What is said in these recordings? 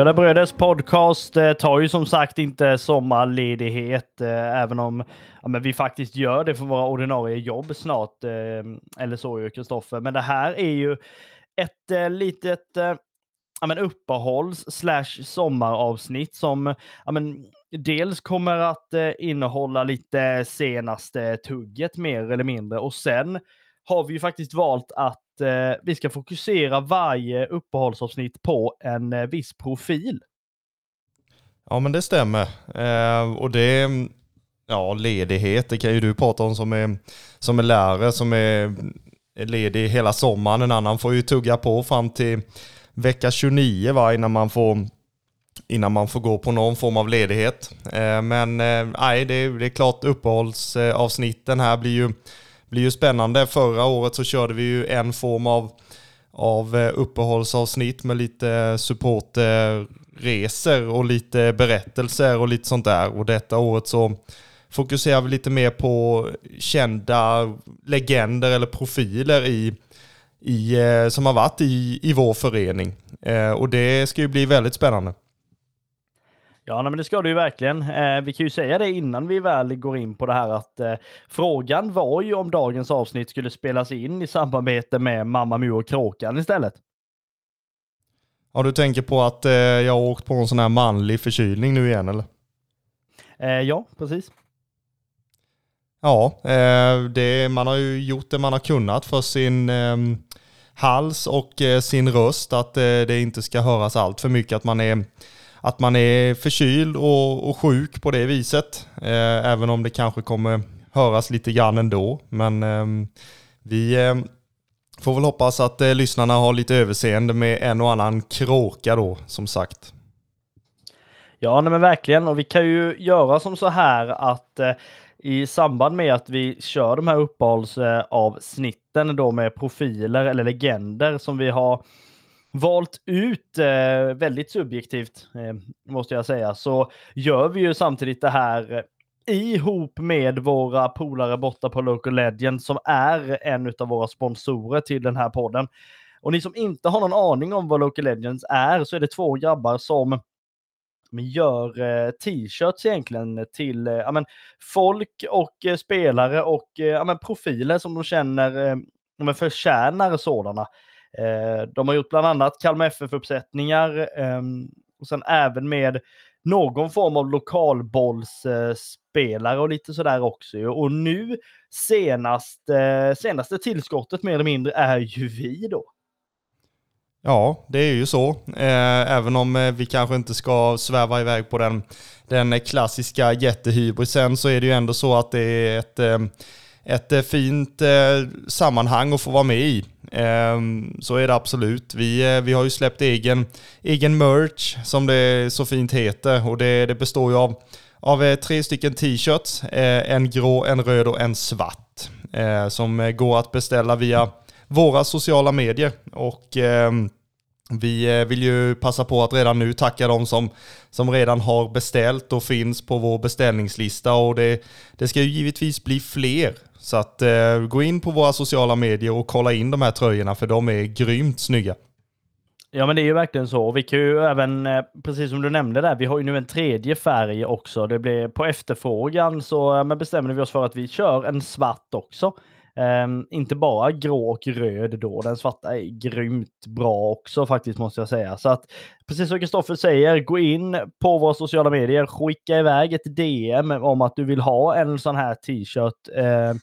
Röda Bröders podcast eh, tar ju som sagt inte sommarledighet, eh, även om ja, men vi faktiskt gör det för våra ordinarie jobb snart. Eh, eller så ju Kristoffer. Men det här är ju ett eh, litet ja, men uppehålls slash sommaravsnitt som ja, men, dels kommer att innehålla lite senaste tugget mer eller mindre och sen har vi ju faktiskt valt att eh, vi ska fokusera varje uppehållsavsnitt på en eh, viss profil. Ja men det stämmer. Eh, och det, ja ledighet, det kan ju du prata om som är, som är lärare, som är ledig hela sommaren. En annan får ju tugga på fram till vecka 29 va, innan man får innan man får gå på någon form av ledighet. Eh, men eh, nej, det, det är klart uppehållsavsnitten här blir ju, blir ju spännande. Förra året så körde vi ju en form av, av eh, uppehållsavsnitt med lite supporterresor och lite berättelser och lite sånt där. Och detta året så fokuserar vi lite mer på kända legender eller profiler i i, eh, som har varit i, i vår förening. Eh, och det ska ju bli väldigt spännande. Ja, men det ska du ju verkligen. Eh, vi kan ju säga det innan vi väl går in på det här att eh, frågan var ju om dagens avsnitt skulle spelas in i samarbete med Mamma Mu och Kråkan istället. Ja, du tänker på att eh, jag har åkt på en sån här manlig förkylning nu igen eller? Eh, ja, precis. Ja, eh, det, man har ju gjort det man har kunnat för sin ehm, hals och eh, sin röst, att det inte ska höras allt för mycket, att man är att man är förkyld och, och sjuk på det viset. Eh, även om det kanske kommer höras lite grann ändå. Men eh, vi eh, får väl hoppas att eh, lyssnarna har lite överseende med en och annan kråka då, som sagt. Ja, nej men verkligen. Och vi kan ju göra som så här att eh, i samband med att vi kör de här uppehållsavsnitten eh, då med profiler eller legender som vi har valt ut eh, väldigt subjektivt, eh, måste jag säga, så gör vi ju samtidigt det här eh, ihop med våra polare borta på Local Legend som är en av våra sponsorer till den här podden. Och ni som inte har någon aning om vad Local Legends är så är det två grabbar som gör eh, t-shirts egentligen till eh, ja, men, folk och eh, spelare och eh, ja, men, profiler som de känner eh, förtjänar sådana. Eh, de har gjort bland annat Kalmar FF-uppsättningar ehm, och sen även med någon form av lokalbollsspelare och lite sådär också. Och nu senast, eh, senaste tillskottet mer eller mindre är ju vi då. Ja, det är ju så. Eh, även om vi kanske inte ska sväva iväg på den, den klassiska jättehybrisen så är det ju ändå så att det är ett, ehm, ett eh, fint eh, sammanhang att få vara med i. Ehm, så är det absolut. Vi, eh, vi har ju släppt egen, egen merch som det så fint heter och det, det består ju av, av tre stycken t-shirts, en grå, en röd och en svart som går att beställa via våra sociala medier och ehm, vi vill ju passa på att redan nu tacka de som, som redan har beställt och finns på vår beställningslista och det, det ska ju givetvis bli fler så att eh, gå in på våra sociala medier och kolla in de här tröjorna för de är grymt snygga. Ja men det är ju verkligen så. Vi kan ju även, eh, precis som du nämnde där, vi har ju nu en tredje färg också. Det blir på efterfrågan så men bestämde vi oss för att vi kör en svart också. Um, inte bara grå och röd då, den svarta är grymt bra också faktiskt måste jag säga. Så att precis som Kristoffer säger, gå in på våra sociala medier, skicka iväg ett DM om att du vill ha en sån här t-shirt. Uh,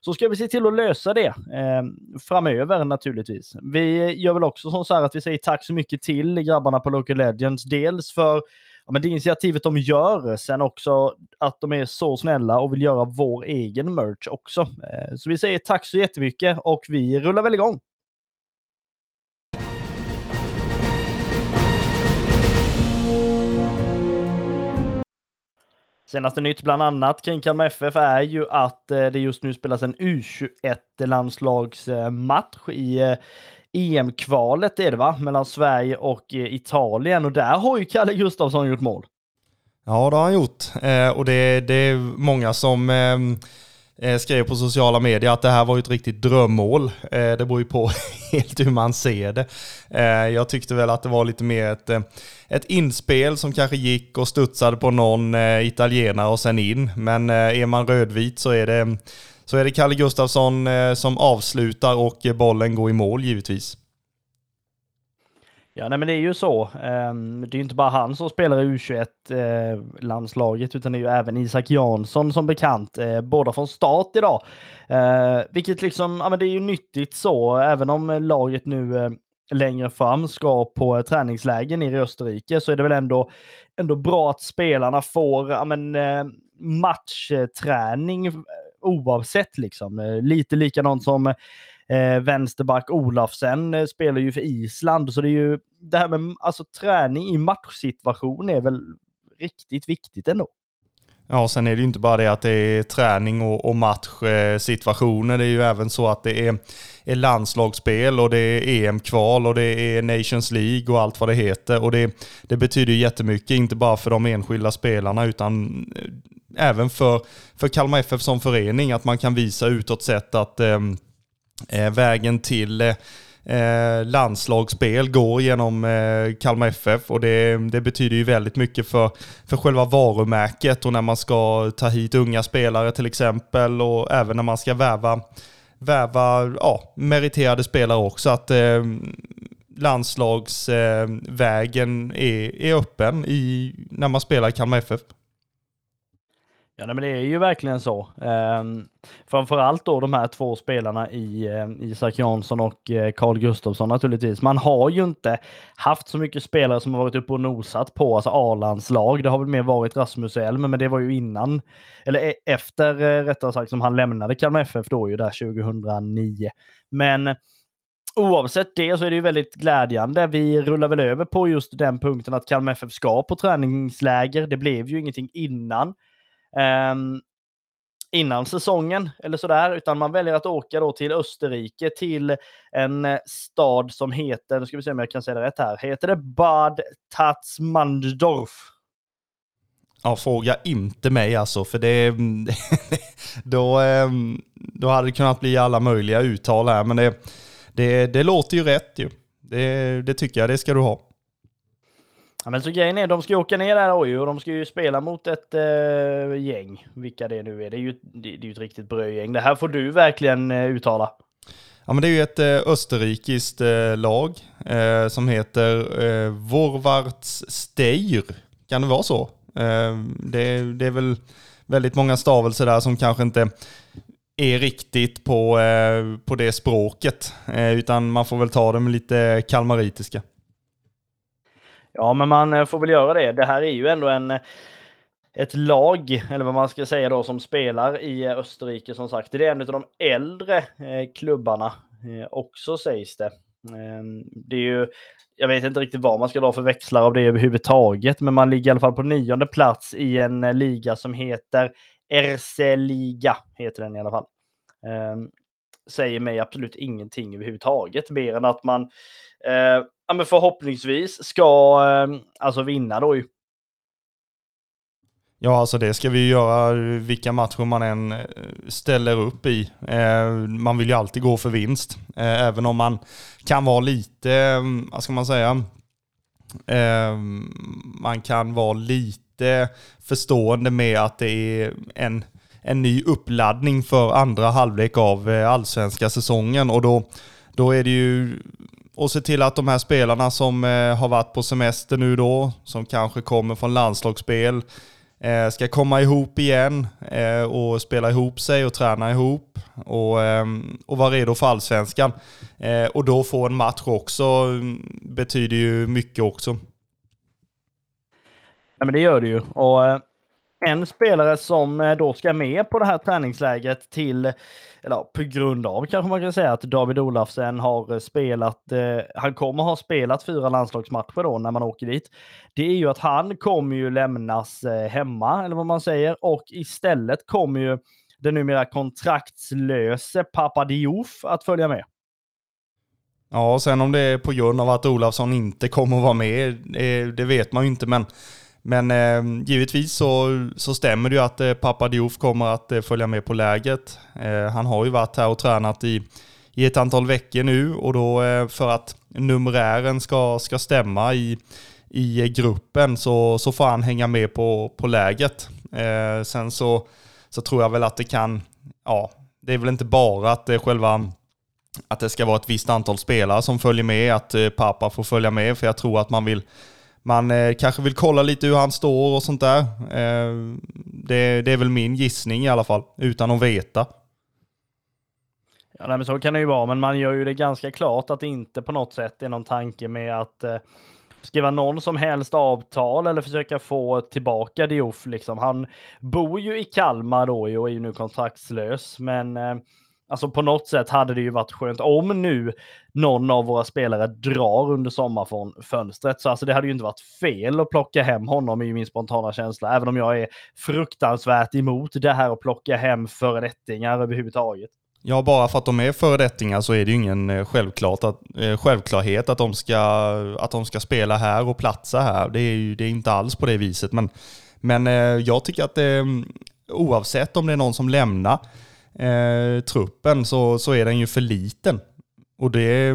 så ska vi se till att lösa det eh, framöver naturligtvis. Vi gör väl också som så här att vi säger tack så mycket till grabbarna på Local Legends. Dels för ja, men det initiativet de gör, sen också att de är så snälla och vill göra vår egen merch också. Eh, så vi säger tack så jättemycket och vi rullar väl igång. Senaste nytt bland annat kring Kalmar FF är ju att eh, det just nu spelas en U21-landslagsmatch i eh, EM-kvalet är det va? Mellan Sverige och eh, Italien och där har ju Kalle Gustafsson gjort mål. Ja, det har han gjort. Eh, och det, det är många som ehm, eh, skrev på sociala medier att det här var ju ett riktigt drömmål. Det beror ju på helt hur man ser det. Jag tyckte väl att det var lite mer ett, ett inspel som kanske gick och studsade på någon italienare och sen in. Men är man rödvit så är det, så är det Kalle Gustafsson eh, som avslutar och bollen går i mål givetvis. Ja, nej, men det är ju så. Ehm, det är ju inte bara han som spelar i U21-landslaget, eh, utan det är ju även Isak Jansson som bekant, eh, båda från start idag. Vilket liksom, ja men det är ju nyttigt så, även om laget nu längre fram ska på träningsläger nere i Österrike, så är det väl ändå, ändå bra att spelarna får ja, men, matchträning oavsett liksom. Eh, lite likadant som Eh, vänsterback Olafsen eh, spelar ju för Island, så det är ju det här med alltså, träning i matchsituation är väl riktigt viktigt ändå. Ja, sen är det ju inte bara det att det är träning och, och matchsituationer. Eh, det är ju även så att det är, är landslagsspel och det är EM-kval och det är Nations League och allt vad det heter. Och det, det betyder ju jättemycket, inte bara för de enskilda spelarna utan eh, även för, för Kalmar FF som förening, att man kan visa utåt sett att ehm, eh, vägen till eh, eh, landslagsspel går genom eh, Kalmar FF och det, det, betyder ju väldigt mycket för, för själva varumärket och när man ska ta hit unga spelare till exempel och även när man ska värva, värva ja, meriterade spelare också. Att ehm, eh, landslagsvägen eh, är, är öppen i, när man spelar i Kalmar FF. Ja, men det är ju verkligen så. Um, framförallt då de här två spelarna i eh, Isak Jansson och eh, Carl Gustafsson naturligtvis. Man har ju inte haft så mycket spelare som har varit uppe och nosat på alltså A-landslag. Det har väl mer varit Rasmus Elm, men det var ju innan, eller e, efter eh, rättare sagt, som han lämnade Kalmar FF då ju där 2009. Men Oavsett det så är det ju väldigt glädjande. Vi rullar väl över på just den punkten att Kalmar FF ska på träningsläger. Det blev ju ingenting innan Ehm, innan säsongen eller sådär, utan man väljer att åka då till Österrike till en eh, stad som heter, nu ska vi se om jag kan säga det rätt här, heter det Bad Tatzmandorf? Ja, fråga inte mig alltså, för det, mm, då, ehm, då hade det kunnat bli alla möjliga uttal här, men det, det, det låter ju rätt ju. Det, det tycker jag, det ska du ha. Ja, men så grejen är, de ska ju åka ner där och de ska ju spela mot ett uh, gäng, vilka det nu är. Det är ju det, det är ett riktigt brödgäng. Det här får du verkligen uh, uttala. Ja, men det är ju ett uh, österrikiskt lag som heter uh, Vorwarts Steyr. Kan det vara så? Det, det, är väl väldigt många stavelser där som kanske inte är riktigt på, på det språket, utan man får väl ta det med lite kalmaritiska. Ja, men man eh, får väl göra det. Det här är ju ändå en eh, ett lag, eller vad man ska säga då, som spelar i eh, Österrike som sagt. Det är en av de äldre klubbarna också sägs det. Ehm, det är ju, jag vet inte riktigt vad man ska dra för växlar av det överhuvudtaget, men man ligger i alla fall på nionde plats i en liga som heter RC Liga, heter den i alla fall. Ehm, säger mig absolut ingenting överhuvudtaget, mer än att man ja, men förhoppningsvis ska eh, alltså vinna då ju. Ja, alltså det ska vi göra vilka matcher man än eh, ställer upp i. Eh, man vill ju alltid gå för vinst, eh, även om man kan vara lite, ehm, vad ska man säga, ehm, man kan vara lite förstående med att det är en, en ny uppladdning för andra halvlek av eh, allsvenska säsongen och då, då är det ju och se till att de här spelarna som eh, har varit på semester nu då, som kanske kommer från landslagsspel, eh, ska komma ihop igen eh, och spela ihop sig och träna ihop och, ehm, och vara redo för allsvenskan. och då få en match också mm, betyder ju mycket också. Ja, men det gör det ju. Och en spelare som då ska med på det här träningslägret till eller på grund av kanske man kan säga att David Olafsen har eh, spelat, eh, han kommer ha spelat fyra landslagsmatcher då när man åker dit. Det är ju att han kommer ju lämnas eh, hemma, eller vad man säger, och istället kommer ju den numera kontraktslöse Papa Diouf att följa med. Ja, sen om det är på grund av att Olafsson inte kommer att vara med, eh, det vet man ju inte, men men eh, givetvis så, så stämmer det ju att eh, pappa Diouf kommer att eh, följa med på läget. Eh, han har ju varit här och tränat i, i ett antal veckor nu och då eh, för att numerären ska, ska stämma i, i eh, gruppen så, så får han hänga med på, på läget. Eh, sen så, så tror jag väl att det kan, ja, det är väl inte bara att det själva att det ska vara ett visst antal spelare som följer med, att eh, pappa får följa med, för jag tror att man vill man eh, kanske vill kolla lite hur han står och sånt där. Eh, det, det, är väl min gissning i alla fall, utan att veta. Ja, nej, men så kan det ju vara, men man gör ju det ganska klart att det inte på något sätt är någon tanke med att eh, skriva någon som helst avtal eller försöka få tillbaka Diouf. Liksom. Han bor ju i Kalmar då och är ju nu kontraktslös, men eh, Alltså på något sätt hade det ju varit skönt om nu någon av våra spelare drar under sommarfönstret. Så alltså det hade ju inte varit fel att plocka hem honom i min spontana känsla. Även om jag är fruktansvärt emot det här att plocka hem föredettingar överhuvudtaget. Ja, bara för att de är föredettingar så är det ju ingen eh, självklart att, eh, självklarhet att de, ska, att de ska spela här och platsa här. Det är ju det är inte alls på det viset. Men, men eh, jag tycker att det, oavsett om det är någon som lämnar eh, truppen så, så är den ju för liten. Och det,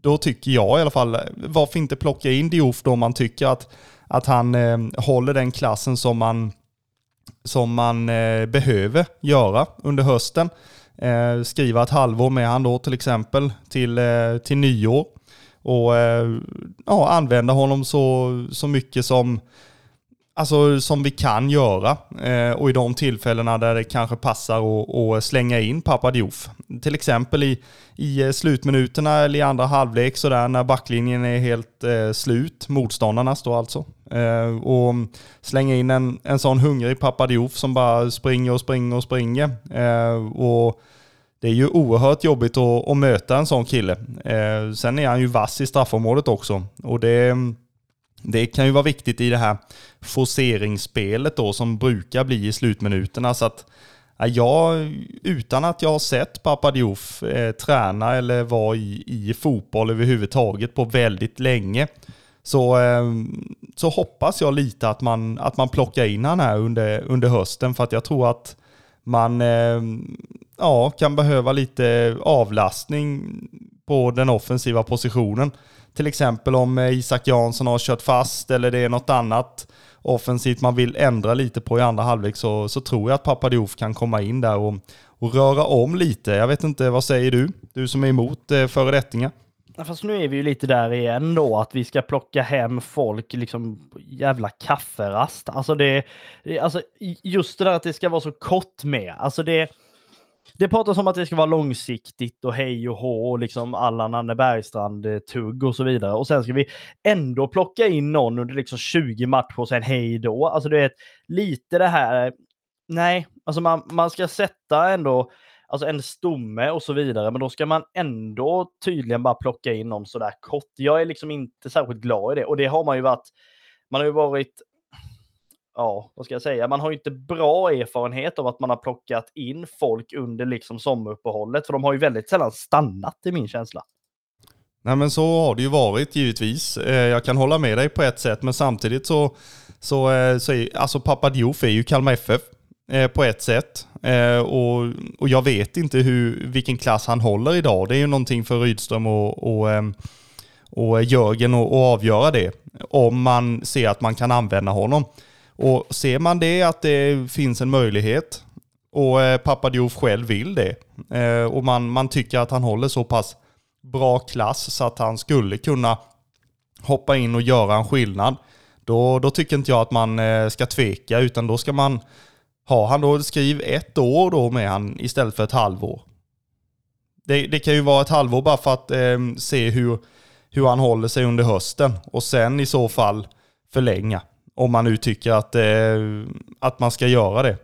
då tycker jag i alla fall, varför inte plocka in Diouf då om man tycker att, att han eh, håller den klassen som man, som man eh, behöver göra under hösten. Eh, skriva ett halvår med han då till exempel till, eh, till nyår. Och eh, ja, använda honom så, så mycket som, Alltså som vi kan göra eh, och i de tillfällena där det kanske passar att slänga in Papa Diouf. Till exempel i, i eh, slutminuterna eller i andra halvlek sådär när backlinjen är helt eh, slut, motståndarnas då alltså. Eh, och slänga in en, en sån hungrig Papa Diouf som bara springer och springer och springer. Eh, och det är ju oerhört jobbigt att, att möta en sån kille. Eh, sen är han ju vass i straffområdet också och det det kan ju vara viktigt i det här forceringsspelet då som brukar bli i slutminuterna. Så att jag, utan att jag har sett Papadiouf eh, träna eller vara i, i fotboll överhuvudtaget på väldigt länge, så, eh, så hoppas jag lite att man, att man plockar in han här under, under hösten. För att jag tror att man eh, ja, kan behöva lite avlastning på den offensiva positionen. Till exempel om eh, Isak Jansson har kört fast eller det är något annat offensivt man vill ändra lite på i andra halvlek så, så tror jag att Papadiouf kan komma in där och, och röra om lite. Jag vet inte, vad säger du? Du som är emot eh, föredettingar. Fast nu är vi ju lite där igen då, att vi ska plocka hem folk, liksom jävla kafferast. Alltså det, alltså just det där att det ska vara så kort med, alltså det, det pratas om att det ska vara långsiktigt och hej och hå och liksom Allan Anne Bergstrand-tugg eh, och så vidare. Och sen ska vi ändå plocka in någon under liksom 20 matcher och sen hej då. Alltså det är lite det här, eh, nej, alltså man, man ska sätta ändå alltså en stomme och så vidare, men då ska man ändå tydligen bara plocka in någon sådär kort. Jag är liksom inte särskilt glad i det och det har man ju varit. Man har ju varit ja, vad ska jag säga, man har ju inte bra erfarenhet av att man har plockat in folk under liksom sommaruppehållet, för de har ju väldigt sällan stannat i min känsla. Nej men så har det ju varit givetvis. Eh, jag kan hålla med dig på ett sätt, men samtidigt så, så, eh, så är alltså pappa Diouf är ju Kalmar FF eh, på ett sätt. Och, och jag vet inte hur, vilken klass han håller idag. Det är ju någonting för Rydström och, och, ehm, och Jörgen att avgöra det. Om man ser att man kan använda honom. Och ser man det, att det finns en möjlighet och eh, pappa Diouf själv vill det eh, och man, man tycker att han håller så pass bra klass så att han skulle kunna hoppa in och göra en skillnad, då, då tycker inte jag att man eh, ska tveka utan då ska man ha han då, skriv ett år då med han istället för ett halvår. Det, det kan ju vara ett halvår bara för att eh, se hur, hur han håller sig under hösten och sen i så fall förlänga. Om man nu tycker att, eh, att man ska göra det.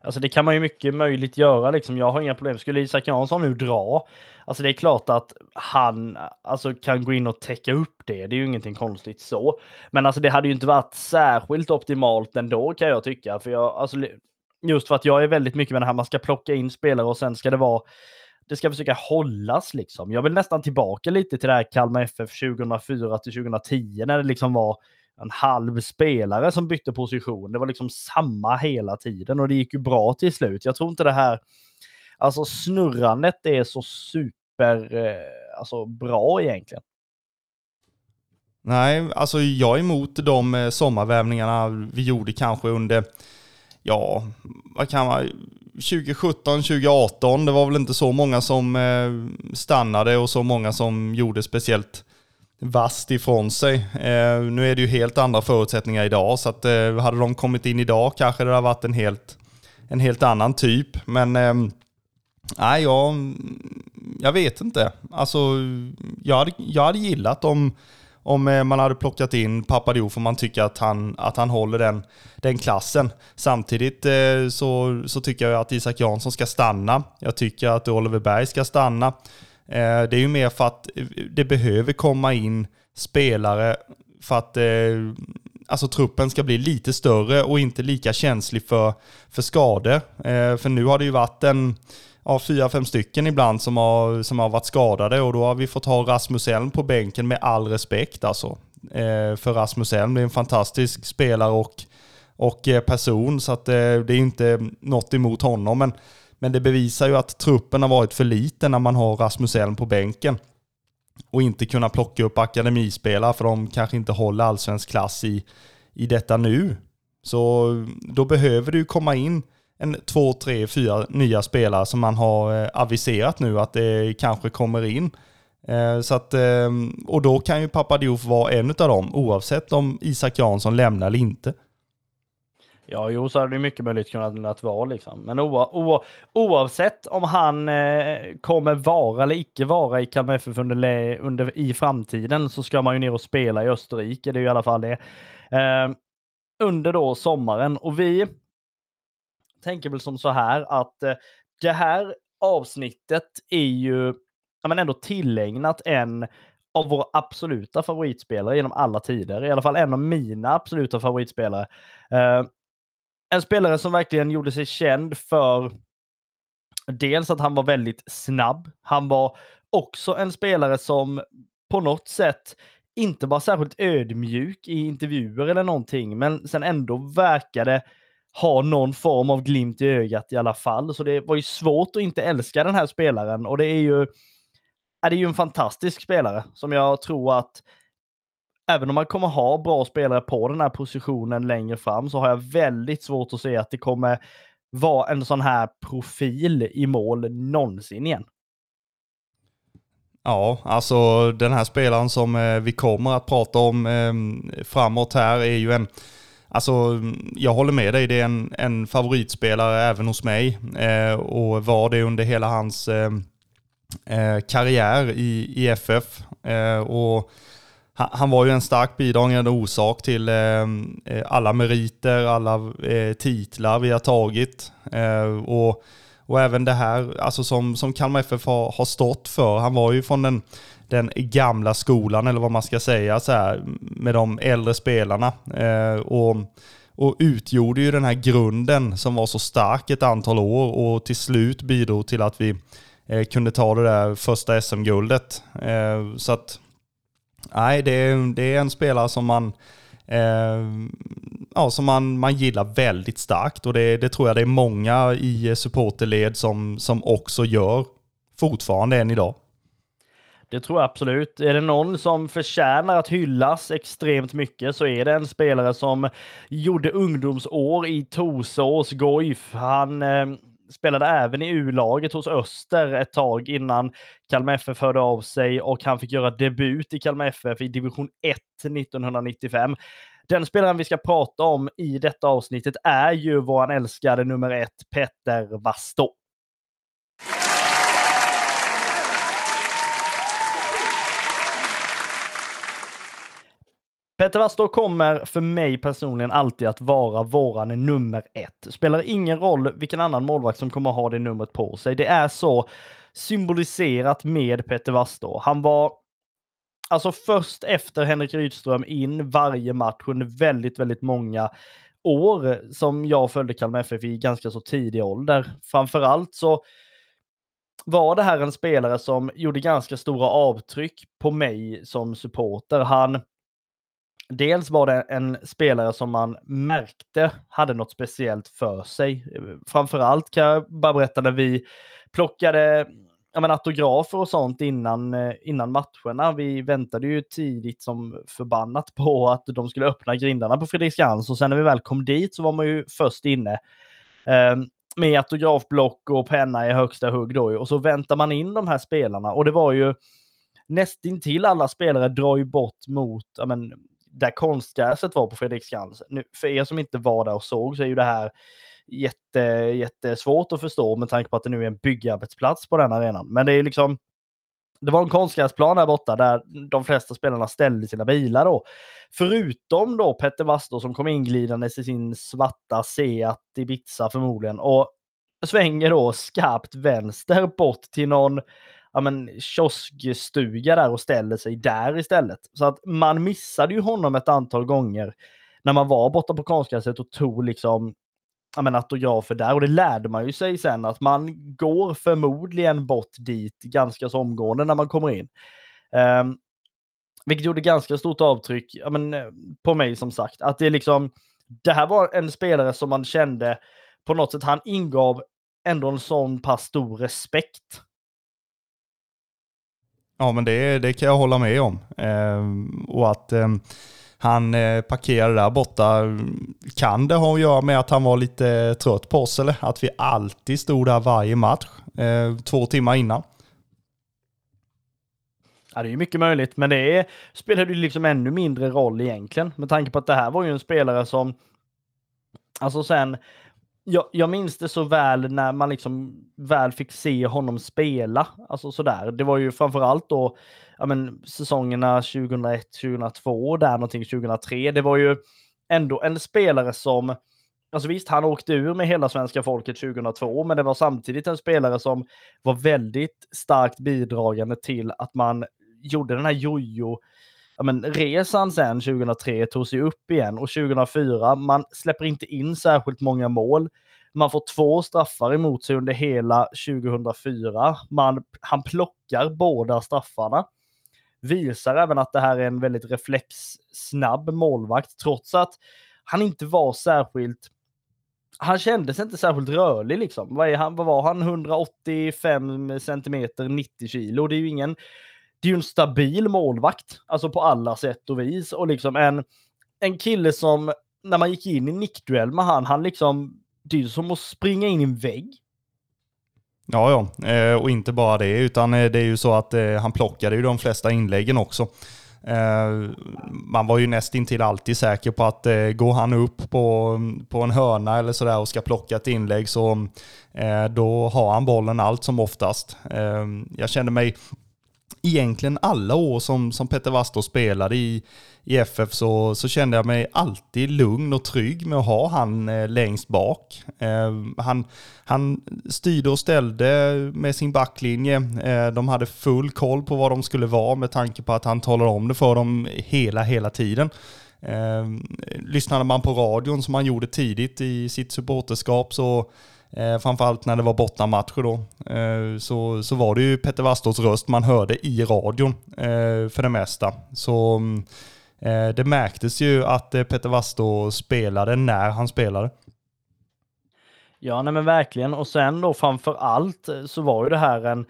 Alltså det kan man ju mycket möjligt göra liksom. Jag har inga problem. Skulle Isak Jansson nu dra, alltså det är klart att han alltså, kan gå in och täcka upp det. Det är ju ingenting konstigt så. Men alltså det hade ju inte varit särskilt optimalt ändå kan jag tycka. För jag, alltså, just för att jag är väldigt mycket med det här, man ska plocka in spelare och sen ska det vara det ska försöka hållas liksom. Jag vill nästan tillbaka lite till det här Kalmar FF 2004 till 2010 när det liksom var en halv spelare som bytte position. Det var liksom samma hela tiden och det gick ju bra till slut. Jag tror inte det här, alltså snurrandet är så super, eh, alltså bra egentligen. Nej, alltså jag är emot de eh, sommarvävningarna vi gjorde kanske under, ja, vad kan man, 2017, 2018. Det var väl inte så många som eh, stannade och så många som gjorde speciellt vasst ifrån sig. Eh, nu är det ju helt andra förutsättningar idag, så att eh, hade de kommit in idag kanske det hade varit en helt, en helt annan typ. Men ehm, nej, jag, jag vet inte. Alltså, jag hade, jag hade gillat om om eh, man hade plockat in Papadio för man tycker att han, att han håller den, den klassen. Samtidigt eh, så, så tycker jag att Isak Jansson ska stanna. Jag tycker att Oliver Berg ska stanna. Eh, det är ju mer för att eh, det behöver komma in spelare för att eh, alltså, truppen ska bli lite större och inte lika känslig för, för skador. För nu har det ju varit en ja, fyra, fem stycken ibland som har, som har varit skadade och då har vi fått ha Rasmus Elm på bänken med all respekt alltså. För Rasmus Elm är en fantastisk spelare och, och person så att det är inte något emot honom. Men, men det bevisar ju att truppen har varit för liten när man har Rasmus Elm på bänken. Och inte kunna plocka upp akademispelare för de kanske inte håller allsvensk klass i, i detta nu. Så då behöver det ju komma in en två, tre, fyra nya spelare som man har eh, aviserat nu att det kanske kommer in. Eh, så att, eh, och då kan ju Papadiouf vara en av dem oavsett om Isak Jansson lämnar eller inte. Ja, jo, så hade det mycket möjligt kunnat vara liksom. Men oavsett om han eh, kommer vara eller icke vara i Kalmar FF under, under, i framtiden så ska man ju ner och spela i Österrike. Det är ju i alla fall det. Eh, under då sommaren och vi tänker väl som så här att eh, det här avsnittet är ju ja, men ändå tillägnat en av våra absoluta favoritspelare genom alla tider. I alla fall en av mina absoluta favoritspelare. Uh, en spelare som verkligen gjorde sig känd för dels att han var väldigt snabb. Han var också en spelare som på något sätt inte var särskilt ödmjuk i intervjuer eller någonting, men sen ändå verkade ha någon form av glimt i ögat i alla fall. Så det var ju svårt att inte älska den här spelaren och det är ju, är det ju en fantastisk spelare som jag tror att även om man kommer ha bra spelare på den här positionen längre fram så har jag väldigt svårt att se att det kommer vara en sån här profil i mål någonsin igen. Ja, alltså den här spelaren som eh, vi kommer att prata om ehm, framåt här är ju en Alltså, jag håller med dig. Det är en, en favoritspelare även hos mig eh, och var det under hela hans eh, eh karriär i, i FF. Eh, och han, var ju en stark bidragande orsak till eh, eh alla meriter, alla eh, titlar vi har tagit. Eh, och och även det här alltså som, som Kalmar FF har, har stått för. Han var ju från den den gamla skolan, eller vad man ska säga, så här, med de äldre spelarna. Eh, och, och utgjorde ju den här grunden som var så stark ett antal år och till slut bidrog till att vi eh, kunde ta det där första SM-guldet. Eh, så att, nej, det är, det är en spelare som man Eh, ja, som man, man gillar väldigt starkt och det, det tror jag det är många i supporterled som, som också gör fortfarande än idag. Det tror jag absolut. Är det någon som förtjänar att hyllas extremt mycket så är det en spelare som gjorde ungdomsår i Torsås Goif. Han eh, spelade även i U-laget hos Öster ett tag innan Kalmar FF hörde av sig och han fick göra debut i Kalmar FF i division 1 1995. Den spelaren vi ska prata om i detta avsnittet är ju vår älskade nummer ett, Petter Vastok. Peter Wastor kommer för mig personligen alltid att vara våran nummer ett. Spelar ingen roll vilken annan målvakt som kommer ha det numret på sig. Det är så symboliserat med Peter Wastor. Han var alltså först efter Henrik Rydström in varje match under väldigt, väldigt många år som jag följde Kalmar FF i ganska så tidig ålder. Framförallt så var det här en spelare som gjorde ganska stora avtryck på mig som supporter. Han dels var det en spelare som man märkte hade något speciellt för sig. Framförallt kan jag bara berätta när vi plockade ja, men autografer och sånt innan, eh, innan matcherna. Vi väntade ju tidigt som förbannat på att de skulle öppna grindarna på Fredriksskans och sen när vi väl kom dit så var man ju först inne. Um, med autografblock och penna i högsta hugg då och så väntar man in de här spelarna och det var ju nästintill alla spelare drar ju bort mot, ja, men, där konstgräset var på Fredriksskans. Nu, för er som inte var där och såg så är ju det här jätte, jättesvårt att förstå med tanke på att det nu är en byggarbetsplats på den arenan. Men det är liksom det var en konstgräsplan där borta där de flesta spelarna ställde sina bilar då. Förutom då Petter Wastor som kom inglidandes i sin svarta Seat Ibiza förmodligen och svänger då skarpt vänster bort till någon ja, men, kioskstuga där och ställer sig där istället. Så att man missade ju honom ett antal gånger när man var borta på konstgräset och tog liksom ja, men, autografer där. Och det lärde man ju sig sen att man går förmodligen bort dit ganska så omgående när man kommer in. Um, vilket gjorde ganska stort avtryck ja, men, eh, på mig som sagt. Att det liksom, det här var en spelare som man kände på något sätt, han ingav ändå en sån pass stor respekt Ja, men det, det kan jag hålla med om. Eh, och att eh, han eh, parkerade där borta, kan det ha att göra med att han var lite trött på oss eller? Att vi alltid stod där varje match, eh, två timmar innan. Ja, det är ju mycket möjligt, men det är, spelade ju liksom ännu mindre roll egentligen med tanke på att det här var ju en spelare som Alltså sen jag, jag minns det så väl när man liksom väl fick se honom spela. Alltså sådär. Det var ju framförallt då ja, men, säsongerna 2001, 2002, där någonting 2003. Det var ju ändå en spelare som Alltså visst, han åkte ur med hela svenska folket 2002, men det var samtidigt en spelare som var väldigt starkt bidragande till att man gjorde den här jojo ja, men resan sen 2003 tog sig upp igen och 2004, man släpper inte in särskilt många mål. Man får två straffar emot sig under hela 2004. Man, han plockar båda straffarna. Visar även att det här är en väldigt reflexsnabb målvakt, trots att han inte var särskilt han kändes inte särskilt rörlig liksom. Vad, är han, vad var han? 185 centimeter, 90 kilo. Det är ju ingen det är ju en stabil målvakt, alltså på alla sätt och vis. Och liksom en, en kille som, när man gick in i nickduell med han, han liksom, det är ju som att springa in i en vägg. Ja, ja, eh, och inte bara det, utan eh, det är ju så att eh, han plockade ju de flesta inläggen också. Eh, man var ju nästintill alltid säker på att eh, går han upp på, på en hörna eller sådär och ska plocka ett inlägg så då har han bollen allt som oftast. Jag kände mig egentligen alla år som, som Petter Wastor spelade i, i FF så, så kände jag mig alltid lugn och trygg med att ha han eh, längst bak. Eh, han, han styrde och ställde med sin backlinje. Eh, de hade full koll på vad de skulle vara med tanke på att han talade om det för dem hela, hela tiden. Eh, lyssnade man på radion som han gjorde tidigt i sitt supporterskap så Eh, framförallt när det var bortamatcher då, eh, så, så var det ju Petter Wastors röst man hörde i radion eh, för det mesta. Så mm, eh, det märktes ju att eh, Petter Wastor spelade när han spelade. Ja, nej men verkligen. Och sen då framför allt eh, så var ju det här en,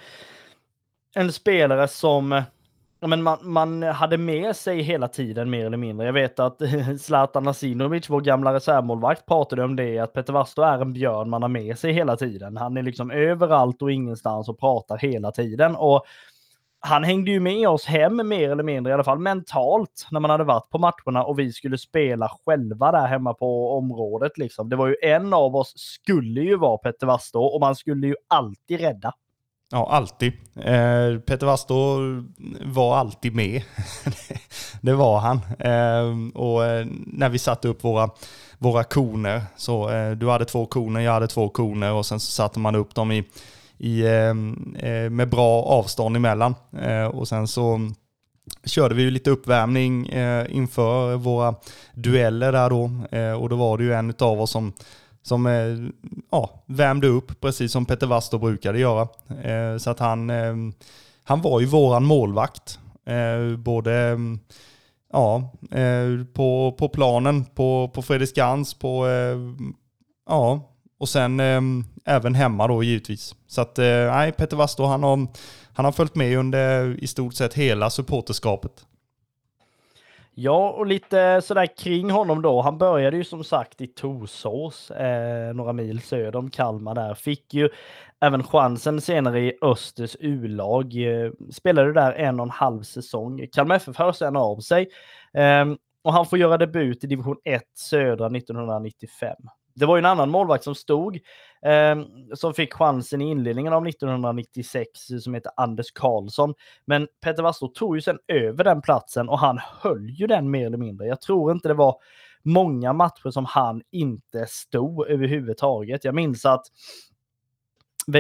en spelare som eh, men man, man hade med sig hela tiden mer eller mindre. Jag vet att Zlatan Asinovic, vår gamla reservmålvakt, pratade om det, att Peter Vasto är en björn man har med sig hela tiden. Han är liksom överallt och ingenstans och pratar hela tiden. Och han hängde ju med oss hem mer eller mindre, i alla fall mentalt, när man hade varit på matcherna och vi skulle spela själva där hemma på området. Liksom. Det var ju en av oss skulle ju vara Petter Vasto och man skulle ju alltid rädda. Ja, alltid. Eh, Peter Wastå var alltid med. det var han. Eh, och eh, när vi satte upp våra, våra koner, så eh, du hade två koner, jag hade två koner och sen så satte man upp dem i, i, eh, eh med bra avstånd emellan. Eh, och sen så körde vi lite uppvärmning eh, inför våra dueller där då. och då var det ju en av oss som som eh, ja, värmde upp precis som Peter Wastor brukade göra. Eh, så att han, eh, han var ju våran målvakt. Både ja, på, på planen, på, på Fredriksskans, på, ja, och sen även hemma då givetvis. Så att nej, Peter Wastor han har, han har följt med under i stort sett hela supporterskapet. Ja, och lite sådär kring honom då. Han började ju som sagt i Torsås, eh, några mil söder om Kalmar där. Fick ju även chansen senare i Östers U-lag. Eh, spelade där en och en halv säsong. Kalmar FF hör sen av sig. Eh, och han får göra debut i division 1 södra 1995. Det var ju en annan målvakt som stod, Ehm, som fick chansen i inledningen av 1996, eh, som heter Anders Karlsson. Men Peter Wasslo tog ju sen över den platsen och han höll ju den mer eller mindre. Jag tror inte det var många matcher som han inte stod överhuvudtaget. Jag minns att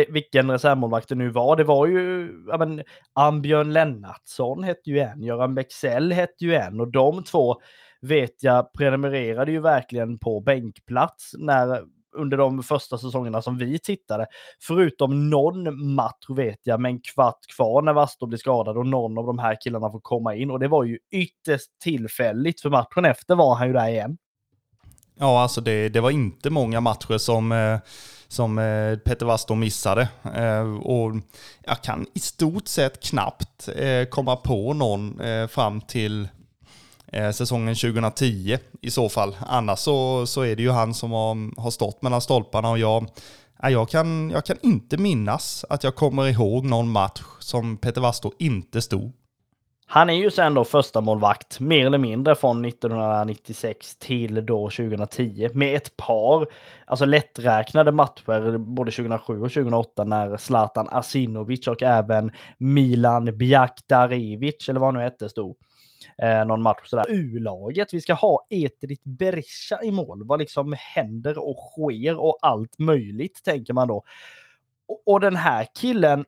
vilken reservmålvakt det nu var. Det var ju, ja men, Ambjörn Lennartsson hette ju en, Göran Bexell hette ju en och de två vet jag prenumererade ju verkligen på bänkplats när under de första säsongerna som vi tittade. Förutom någon match vet jag med en kvart kvar när Vasto blir skadad och någon av de här killarna får komma in och det var ju ytterst tillfälligt för matchen efter var han ju där igen. Ja, alltså det, det var inte många matcher som, eh, som eh, Peter missade. Eh, och jag kan i stort sett knappt eh, komma på någon fram till Eh, säsongen 2010 i så fall. Annars så, så är det ju han som har, har stått mellan stolparna och jag, jag, kan, jag kan inte minnas att jag kommer ihåg någon match som Peter Wasto inte stod. Han är ju sen då första målvakt mer eller mindre från 1996 till då 2010 med ett par, alltså lätträknade matcher både 2007 och 2008 när Zlatan Asinovic och även Milan Bjaktarevic eller vad han nu hette, stod eh, någon match sådär. U-laget, vi ska ha Etrit Berisha i mål. Vad liksom händer och sker och allt möjligt tänker man då. Och, och den här killen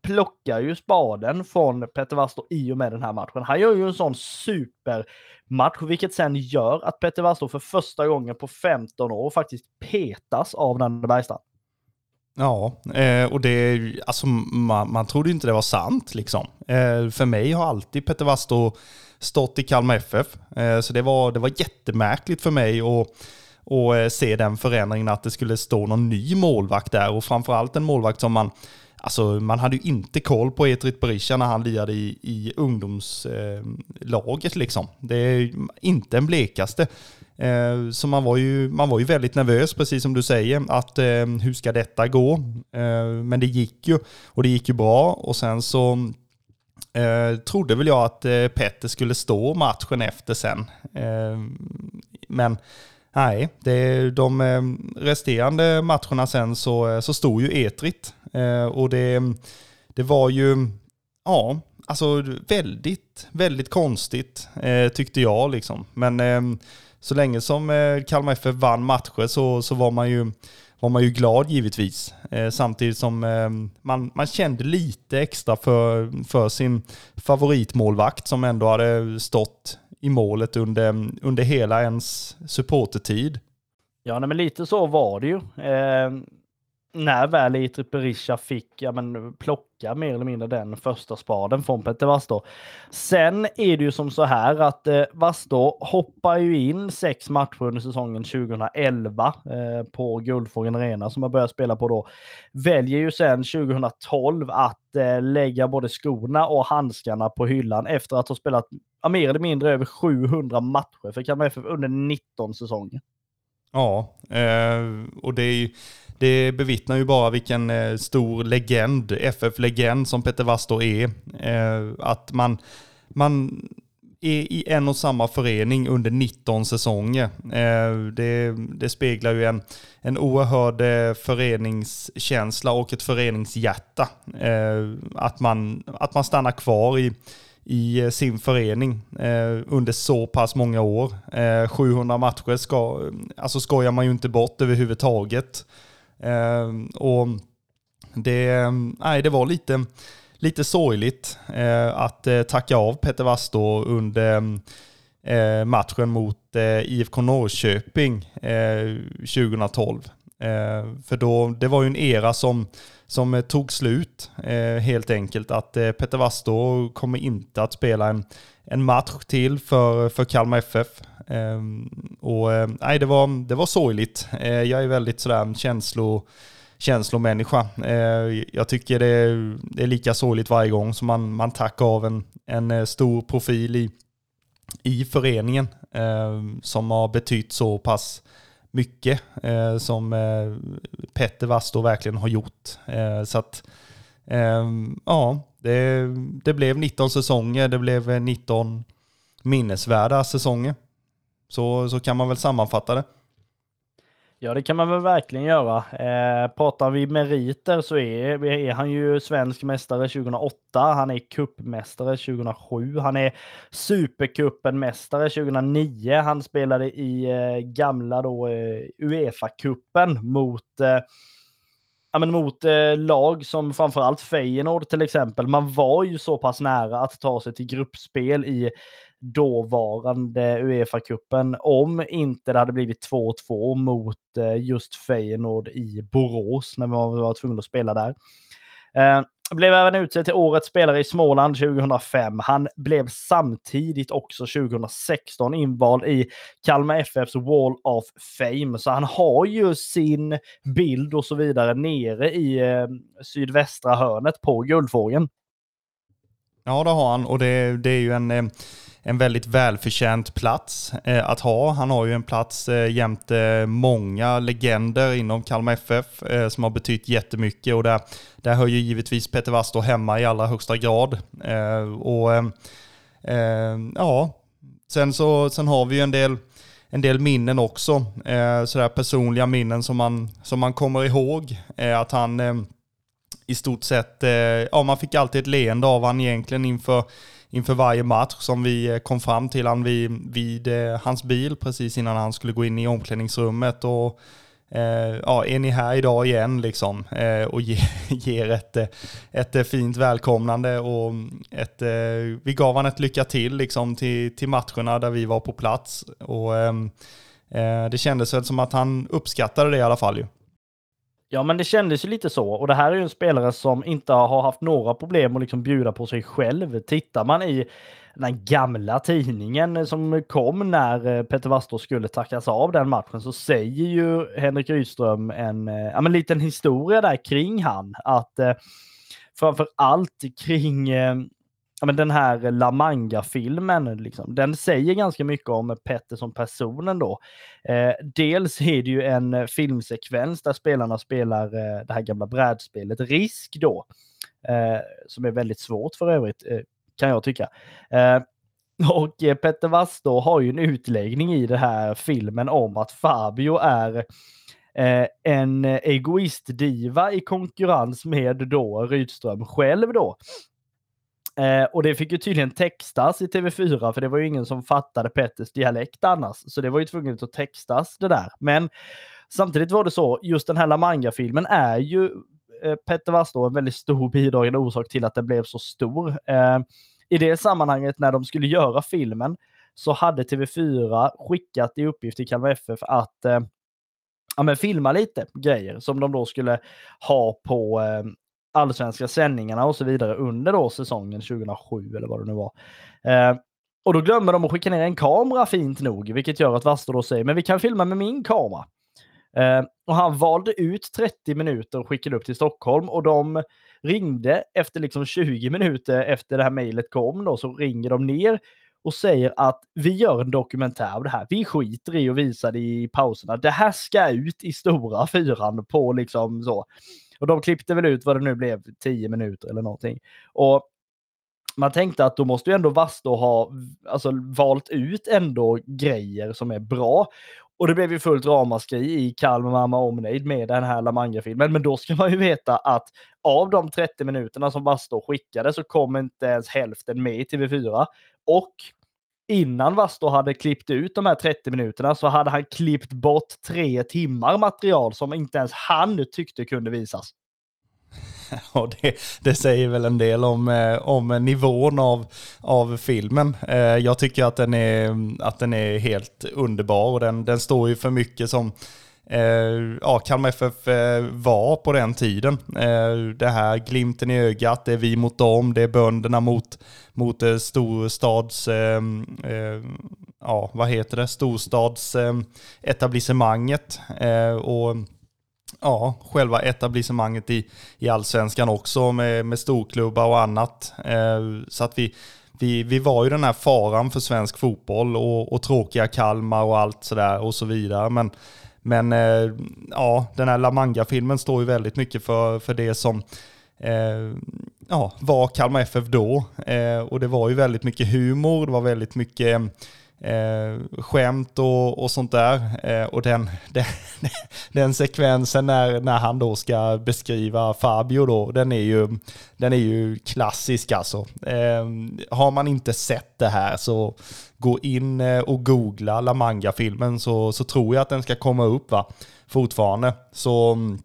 plockar ju spaden från Petter Wastor i och med den här matchen. Han gör ju en sån supermatch, vilket sen gör att Petter Wastor för första gången på 15 år faktiskt petas av Nanne Bergstrand. Ja, eh, och det, alltså man, man trodde inte det var sant liksom. Eh, för mig har alltid Petter Wasto stått i Kalmar FF. Eh, så det var, det var jättemärkligt för mig att att se den förändringen att det skulle stå någon ny målvakt där och framförallt en målvakt som man Alltså man hade ju inte koll på Etrit Berisha när han lirade i, i ungdomslaget liksom. Det är inte en blekaste. Eh, så man var, ju, man var ju väldigt nervös, precis som du säger, att eh, hur ska detta gå? Eh, men det gick ju, och det gick ju bra. Och sen så eh, trodde väl jag att eh, Petter skulle stå matchen efter sen. Eh, men nej, det, de resterande matcherna sen så, så stod ju Etrit. och det, det var ju, ja, alltså väldigt, väldigt konstigt tyckte jag liksom. Men så länge som eh, Kalmar FF vann matcher så, så var, man ju, var man ju glad givetvis. Eh, samtidigt som ehm, man, man kände lite extra för, för sin favoritmålvakt som ändå hade stått i målet under, under hela ens supportertid. Ja, men lite så var det ju. Eh, när väl Itri Berisha fick ja, men, plocka mer eller mindre den första spaden från Peter Vastor. Sen är det ju som så här att eh, Vastor hoppar ju in sex matcher under säsongen 2011 eh, på Guldfågeln Arena som har började spela på då. Väljer ju sen 2012 att eh, lägga både skorna och handskarna på hyllan efter att ha spelat ja, mer eller mindre över 700 matcher för Kalmar FF under 19 säsonger. Ja, eh, och det är det bevittnar ju bara vilken eh, stor legend, FF-legend som Peter Wastor är. Eh, att man, man är i en och samma förening under 19 säsonger. Det, det speglar ju en, en oerhörd föreningskänsla och ett föreningshjärta. Att man, att man stannar kvar i, i eh, sin förening eh, under så pass många år. Eh, 700 matcher ska, alltså skojar man ju inte bort överhuvudtaget. Eh, och det, nej, det var lite, lite sorgligt eh, att eh, tacka av Peter Wastor under eh, matchen mot IFK Norrköping 2012. För då, det var ju en era som, som eh, tog slut eh, helt enkelt. Att eh, Petter Wastor kommer inte att spela en, en match till för, för Kalmar FF. Ehm, och nej, det var, det var sorgligt. Jag är väldigt sådär känslo känslomänniska. Jag tycker det är, det är lika sorgligt varje gång som man, man tackar av en, en stor profil i, i föreningen ehm, som har betytt så pass mycket eh, som eh, Petter Vasto verkligen har gjort. Eh, så att, ja, det, det blev 19 säsonger, det blev 19 minnesvärda säsonger. Så, så kan man väl sammanfatta det. Ja, det kan man väl verkligen göra. Eh, pratar vi meriter så är, är han ju svensk mästare 2008. Han är kuppmästare 2007. Han är supercupen-mästare 2009. Han spelade i eh, gamla då eh, Uefa-cupen mot eh, ja, men mot eh, lag som framförallt Feyenoord till exempel. Man var ju så pass nära att ta sig till gruppspel i dåvarande Uefa-cupen om inte det hade blivit 2-2 mot eh, just Feyenoord i Borås när man var tvungen att spela där. Eh, blev även utsedd till årets spelare i Småland 2005. Han blev samtidigt också 2016 invald i Kalmar FFs Wall of Fame. Så han har ju sin bild och så vidare nere i eh, sydvästra hörnet på Guldfågeln. Ja, det har han och det, det är ju en eh, en väldigt välförtjänt plats eh, att ha. Han har ju en plats eh, jämte eh, många legender inom Kalmar FF eh, som har betytt jättemycket och där, där hör ju givetvis Peter Wastor hemma i allra högsta grad. Eh, och eh, eh, ja, sen så sen har vi ju en del en del minnen också, eh, sådär personliga minnen som man, som man kommer ihåg. Eh, att han i stort sett, eh, ja man fick alltid ett leende av han egentligen inför inför varje match som vi eh, kom fram till han vid, vid hans bil precis innan han skulle gå in i omklädningsrummet. Och, ja, är ni här idag igen liksom? Och ge, ger ett, ett fint välkomnande och mm, ett, vi gav han ett lycka till liksom till, till matcherna där vi var på plats. Och ehm, det kändes väl som att han uppskattade det i alla fall ju. Ja, men det kändes ju lite så. Och det här är ju en spelare som inte har haft några problem att liksom bjuda på sig själv. Tittar man i den gamla tidningen som kom när eh, Peter Wastor skulle tackas av den matchen så säger ju Henrik Rydström en eh, ja, men liten historia där kring han. Att eh, framför allt kring eh, ja, men den här La Manga-filmen, liksom, den säger ganska mycket om Petter som personen då. Eh, dels är det ju en filmsekvens där spelarna spelar eh, det här gamla brädspelet Risk då, eh, som är väldigt svårt för övrigt, eh, kan jag tycka. Eh, och eh, Petter Wastor har ju en utläggning i den här filmen om att Fabio är eh, en egoistdiva i konkurrens med då Rydström själv då. Eh, och det fick ju tydligen textas i TV4 för det var ju ingen som fattade Petters dialekt annars. Så det var ju tvunget att textas det där. Men samtidigt var det så, just den här La Manga-filmen är ju eh, Petter Wass en väldigt stor bidragande orsak till att den blev så stor. Eh, I det sammanhanget när de skulle göra filmen så hade TV4 skickat i uppgift till Kalmar FF att eh, ja, men filma lite grejer som de då skulle ha på eh, allsvenska sändningarna och så vidare under då säsongen 2007 eller vad det nu var. Eh, och då glömmer de att skicka ner en kamera fint nog, vilket gör att Vaster då säger men vi kan filma med min kamera. Eh, och han valde ut 30 minuter och skickade upp till Stockholm och de ringde efter liksom 20 minuter efter det här mejlet kom då så ringer de ner och säger att vi gör en dokumentär av det här. Vi skiter i att visa det i pauserna. Det här ska ut i stora fyran på liksom så. Och de klippte väl ut vad det nu blev, 10 minuter eller någonting. Och man tänkte att då måste ju ändå Vasto ha alltså, valt ut ändå grejer som är bra. Och det blev ju fullt ramaskri i Kalmar Mamma Omnejd med den här Lamanga-filmen. Men då ska man ju veta att av de 30 minuterna som Vasto skickade så kom inte ens hälften med i TV4. Och innan Vasto hade klippt ut de här 30 minuterna så hade han klippt bort tre timmar material som inte ens han tyckte kunde visas. Ja, det, det säger väl en del om, eh, om nivån av, av filmen. Eh, jag tycker att den är, att den är helt underbar och den, den står ju för mycket som Eh, ja, Kalmar FF eh, var på den tiden. Eh, det här glimten i ögat, det är vi mot dem, det är bönderna mot, mot storstads, ehm, ehm, ja vad heter det, storstadsetablissemanget. Ehm, och ja, själva etablissemanget i, i allsvenskan också med, med storklubbar och annat. så att vi, vi, vi var ju den här faran för svensk fotboll och, och tråkiga Kalmar och allt sådär och så vidare. Men, men eh, ja, den här La Manga-filmen står ju väldigt mycket för, för det som eh, ja, var Kalmar FF då. Eh, och det var ju väldigt mycket humor, det var väldigt mycket eh, skämt och, och sånt där. Eh, och den, den, den sekvensen när, när han då ska beskriva Fabio då, den är ju, den är ju klassisk alltså. Eh, har man inte sett det här så gå in eh, och googla La Manga-filmen så, så tror jag att den ska komma upp va, fortfarande. Så mm,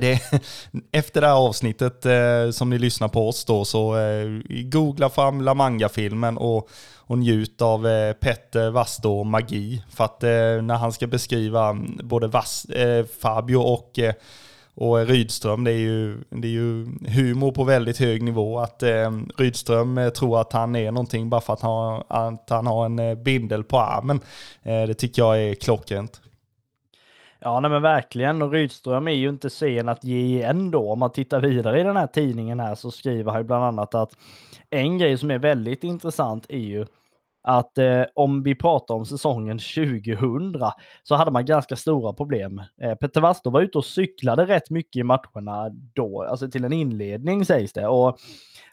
det, efter det här avsnittet eh, som ni lyssnar på oss då så eh, googla fram La Manga-filmen och, och njut av eh, Petter Vasto magi. För att eh, när han ska beskriva mm, både Vas, eh, Fabio och, och eh, Rydström, det är, ju, det är ju humor på väldigt hög nivå. Att eh, Rydström eh, tror att han är någonting bara för att han, att han har en bindel på armen. det tycker jag är klockrent. Ja, nej men verkligen. Och Rydström är ju inte sen att ge igen då. Om man tittar vidare i den här tidningen här så skriver han bland annat att en grej som är väldigt intressant är ju att eh, om vi pratar om säsongen 2000 så hade man ganska stora problem. Eh, Peter Wastor var ute och cyklade rätt mycket i matcherna då, alltså till en inledning sägs det. Och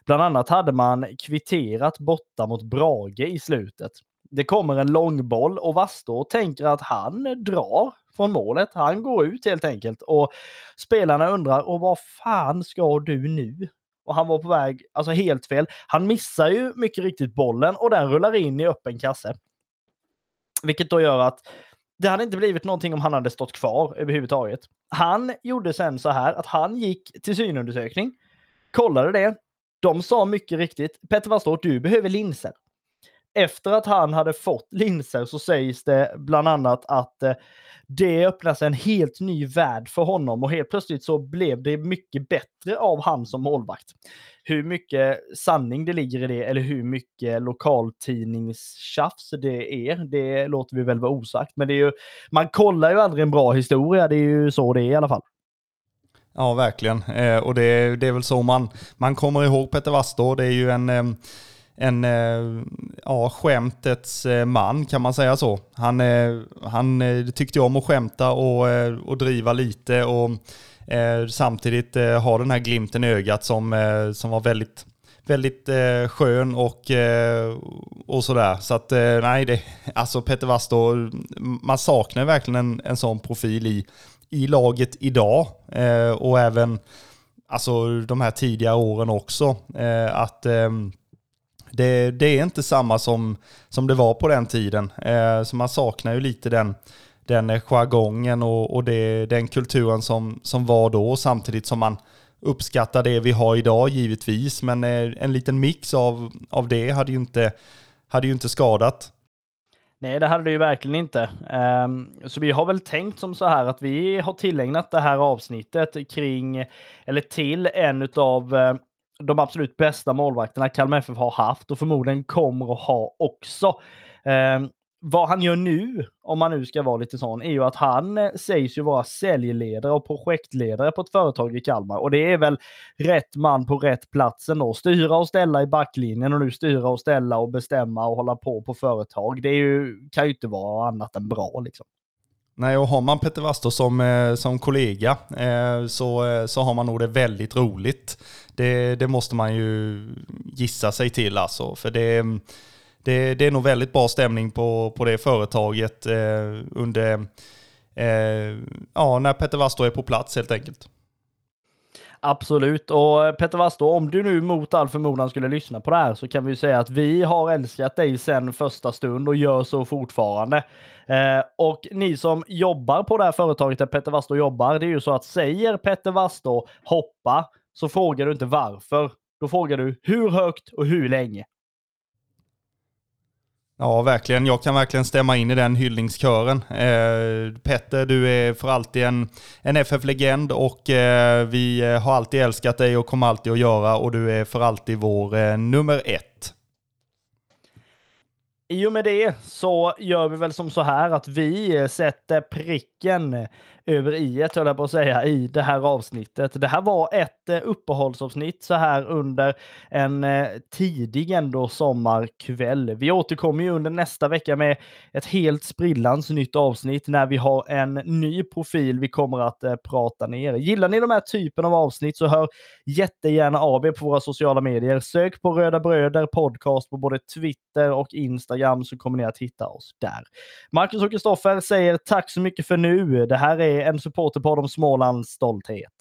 bland annat hade man kvitterat borta mot Brage i slutet. Det kommer en långboll och Wastor tänker att han drar från målet. Han går ut helt enkelt och spelarna undrar, och vad fan ska du nu? Och han var på väg, alltså helt fel. Han missar ju mycket riktigt bollen och den rullar in i öppen kasse. Vilket då gör att det hade inte blivit någonting om han hade stått kvar överhuvudtaget. Han gjorde sen så här att han gick till synundersökning, kollade det. De sa mycket riktigt, Petter Wallstort, du behöver linser. Efter att han hade fått linser så sägs det bland annat att eh, det öppnas en helt ny värld för honom och helt plötsligt så blev det mycket bättre av han som målvakt. Hur mycket sanning det ligger i det eller hur mycket lokaltidningstjafs det är, det låter vi väl vara osagt. Men det är ju, man kollar ju aldrig en bra historia, det är ju så det är i alla fall. Ja, verkligen. Eh, och det, det, är väl så man, man kommer ihåg Peter Wastor. Det är ju en eh, en eh, ja, skämtets eh, man, kan man säga så. Han, eh, han eh, tyckte om att skämta och, eh, och driva lite och eh, samtidigt ha den här glimten i ögat som, som var väldigt väldigt eh, skön och, eh, och sådär. Så att eh, nej, det, alltså Petter Wastor, man saknar verkligen en, en sån profil i, i laget idag och även alltså de här tidiga åren också. att ehm, det, det, är inte samma som, som det var på den tiden. Eh, så man saknar ju lite den, den jargongen och, och det, den kulturen som, som var då, samtidigt som man uppskattar det vi har idag givetvis. Men eh, en liten mix av, av det hade ju, inte, hade ju inte skadat. Nej, det hade det ju verkligen inte. Um, så vi har väl tänkt som så här att vi har tillägnat det här avsnittet kring, eller till en av uh, eh, de absolut bästa målvakterna Kalmar FF har haft och förmodligen kommer att ha också. Eh, vad han gör nu, om man nu ska vara lite sån, är ju att han eh, sägs ju vara säljledare och projektledare på ett företag i Kalmar. Och det är väl rätt man på rätt plats ändå. Styra och ställa i backlinjen och nu styra och ställa och bestämma och hålla på på företag. Det är ju, kan ju inte vara annat än bra liksom. Nej, och har man Petter Wastor som, eh, som kollega eh, så, eh, så har man nog det väldigt roligt. Det, det måste man ju gissa sig till alltså. För det, det, det är nog väldigt bra stämning på, på det företaget under, ja, när Petter Wastor är på plats helt enkelt. Absolut. Och eh, Peter Wastor, om du nu mot all förmodan skulle lyssna på det här så kan vi säga att vi har älskat dig sedan första stund och gör så fortfarande. Eh, och ni som jobbar på det här företaget där Petter Wastå jobbar, det är ju så att säger Petter Wastå hoppa så frågar du inte varför. Då frågar du hur högt och hur länge. Ja, verkligen. Jag kan verkligen stämma in i den hyllningskören. Eh, Petter, du är för alltid en, en FF-legend och eh, vi eh, har alltid älskat dig och kommer alltid att göra och du är för alltid vår eh, nummer ett. I och med det så gör vi väl som så här att vi eh, sätter pricken över i ett, höll jag på att säga, i det här avsnittet. Det här var ett eh, uppehållsavsnitt så här under en eh, tidig ändå sommarkväll. Vi återkommer ju under nästa vecka med ett helt sprillans nytt avsnitt när vi har en ny profil vi kommer att eh, prata ner. Gillar ni de här typen av avsnitt så hör jättegärna av er på våra sociala medier. Sök på Röda Bröder podcast på både Twitter och Instagram så kommer ni att hitta oss där. Marcus och Kristoffer säger tack så mycket för nu. Det här är är en på de Smålands stolthet.